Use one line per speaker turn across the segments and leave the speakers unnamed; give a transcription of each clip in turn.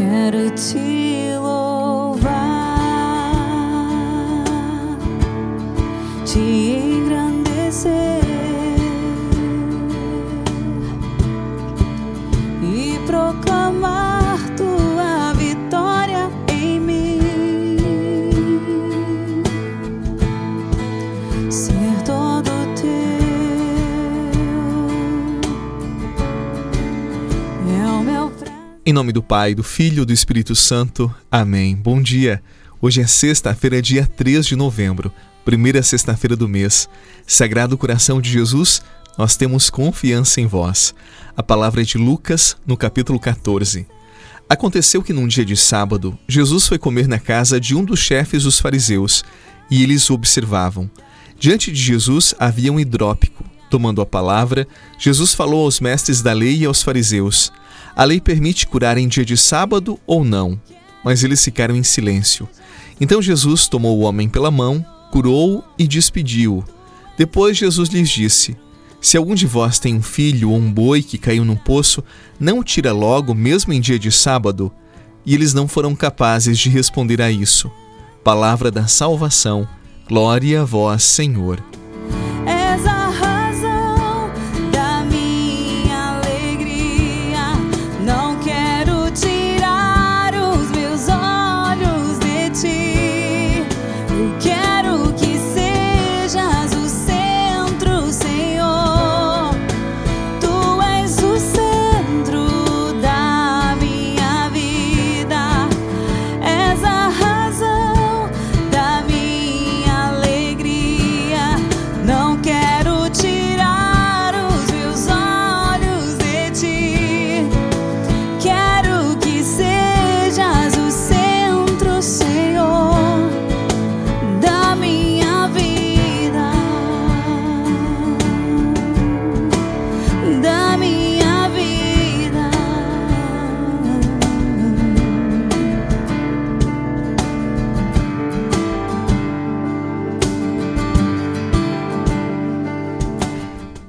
quero te louvar, te engrandecer e proclamar Em
nome do Pai, do Filho e do Espírito Santo. Amém. Bom dia. Hoje é sexta-feira, dia 3 de novembro, primeira sexta-feira do mês. Sagrado Coração de Jesus, nós temos confiança em vós. A palavra é de Lucas, no capítulo 14. Aconteceu que num dia de sábado, Jesus foi comer na casa de um dos chefes dos fariseus, e eles o observavam. Diante de Jesus havia um hidrópico. Tomando a palavra, Jesus falou aos mestres da lei e aos fariseus: A lei permite curar em dia de sábado ou não? Mas eles ficaram em silêncio. Então Jesus tomou o homem pela mão, curou-o e despediu-o. Depois Jesus lhes disse: Se algum de vós tem um filho ou um boi que caiu num poço, não o tira logo, mesmo em dia de sábado? E eles não foram capazes de responder a isso. Palavra da salvação. Glória a vós, Senhor.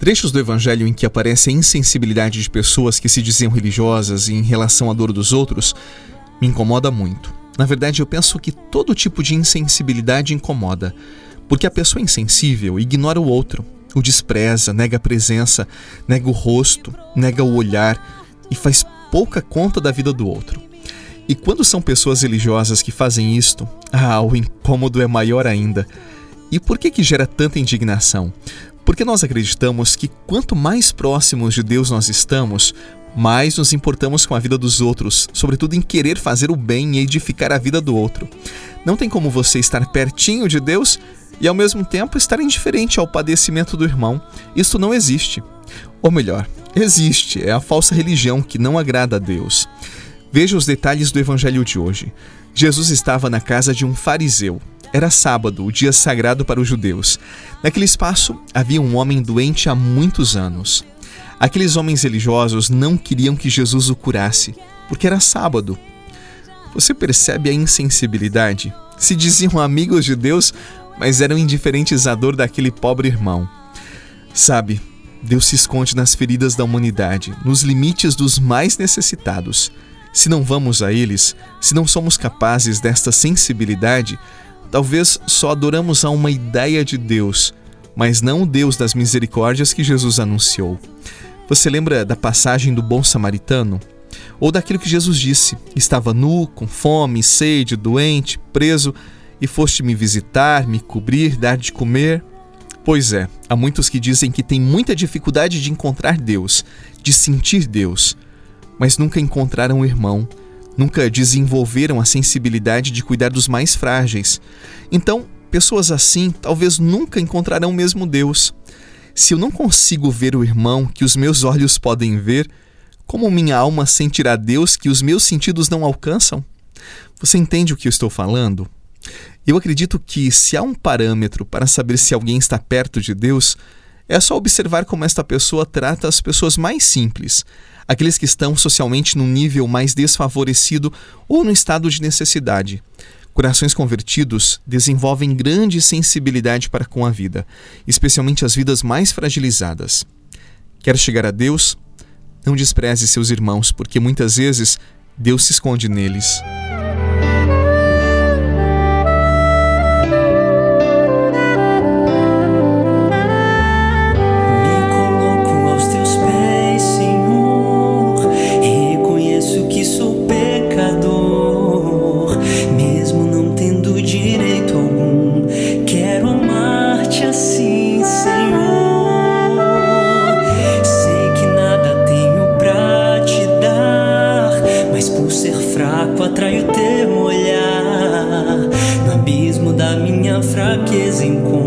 Trechos do Evangelho em que aparece a insensibilidade de pessoas que se diziam religiosas em relação à dor dos outros me incomoda muito. Na verdade, eu penso que todo tipo de insensibilidade incomoda, porque a pessoa insensível ignora o outro, o despreza, nega a presença, nega o rosto, nega o olhar e faz pouca conta da vida do outro. E quando são pessoas religiosas que fazem isto, ah, o incômodo é maior ainda. E por que que gera tanta indignação? Porque nós acreditamos que quanto mais próximos de Deus nós estamos, mais nos importamos com a vida dos outros, sobretudo em querer fazer o bem e edificar a vida do outro. Não tem como você estar pertinho de Deus e ao mesmo tempo estar indiferente ao padecimento do irmão. Isto não existe. Ou melhor, existe, é a falsa religião que não agrada a Deus. Veja os detalhes do evangelho de hoje. Jesus estava na casa de um fariseu. Era sábado, o dia sagrado para os judeus. Naquele espaço havia um homem doente há muitos anos. Aqueles homens religiosos não queriam que Jesus o curasse, porque era sábado. Você percebe a insensibilidade? Se diziam amigos de Deus, mas eram indiferentes à dor daquele pobre irmão. Sabe, Deus se esconde nas feridas da humanidade, nos limites dos mais necessitados. Se não vamos a eles, se não somos capazes desta sensibilidade, talvez só adoramos a uma ideia de Deus, mas não o Deus das misericórdias que Jesus anunciou. Você lembra da passagem do bom samaritano? Ou daquilo que Jesus disse: Estava nu, com fome, sede, doente, preso, e foste me visitar, me cobrir, dar de comer? Pois é, há muitos que dizem que têm muita dificuldade de encontrar Deus, de sentir Deus, mas nunca encontraram o irmão, nunca desenvolveram a sensibilidade de cuidar dos mais frágeis. Então, pessoas assim talvez nunca encontrarão mesmo Deus. Se eu não consigo ver o irmão que os meus olhos podem ver, como minha alma sentirá Deus que os meus sentidos não alcançam? Você entende o que eu estou falando? Eu acredito que, se há um parâmetro para saber se alguém está perto de Deus, é só observar como esta pessoa trata as pessoas mais simples, aqueles que estão socialmente num nível mais desfavorecido ou no estado de necessidade. Corações convertidos desenvolvem grande sensibilidade para com a vida, especialmente as vidas mais fragilizadas. Quer chegar a Deus? Não despreze seus irmãos, porque muitas vezes Deus se esconde neles.
Fraqueza encontro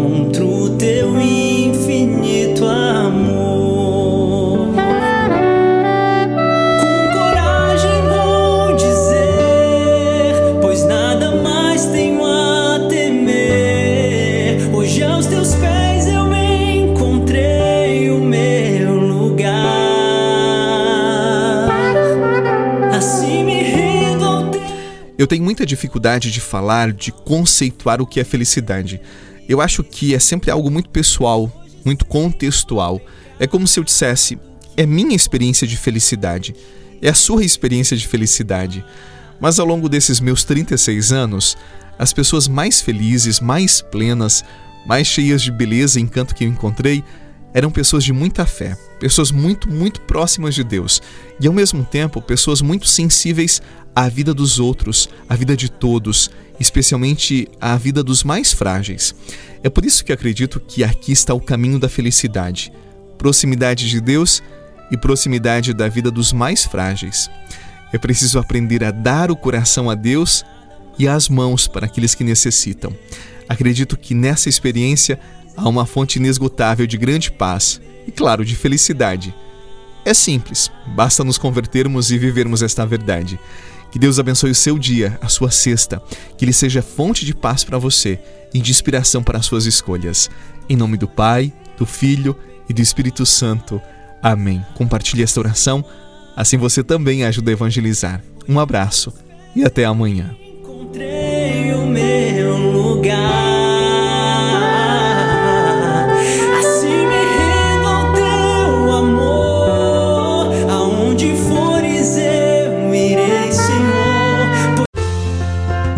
Eu
tenho muita dificuldade de falar, de conceituar o que é felicidade. Eu acho que é sempre algo muito pessoal, muito contextual. É como se eu dissesse: é minha experiência de felicidade, é a sua experiência de felicidade. Mas ao longo desses meus 36 anos, as pessoas mais felizes, mais plenas, mais cheias de beleza e encanto que eu encontrei eram pessoas de muita fé, pessoas muito, muito próximas de Deus e, ao mesmo tempo, pessoas muito sensíveis à vida dos outros, à vida de todos, especialmente à vida dos mais frágeis. É por isso que acredito que aqui está o caminho da felicidade: proximidade de Deus e proximidade da vida dos mais frágeis. É preciso aprender a dar o coração a Deus e as mãos para aqueles que necessitam. Acredito que nessa experiência há uma fonte inesgotável de grande paz e, claro, de felicidade. É simples, basta nos convertermos e vivermos esta verdade. Que Deus abençoe o seu dia, a sua sexta, que ele seja fonte de paz para você e de inspiração para as suas escolhas. Em nome do Pai, do Filho e do Espírito Santo. Amém. Compartilhe esta oração, assim você também ajuda a evangelizar. Um abraço e até amanhã.
Encontrei o meu lugar.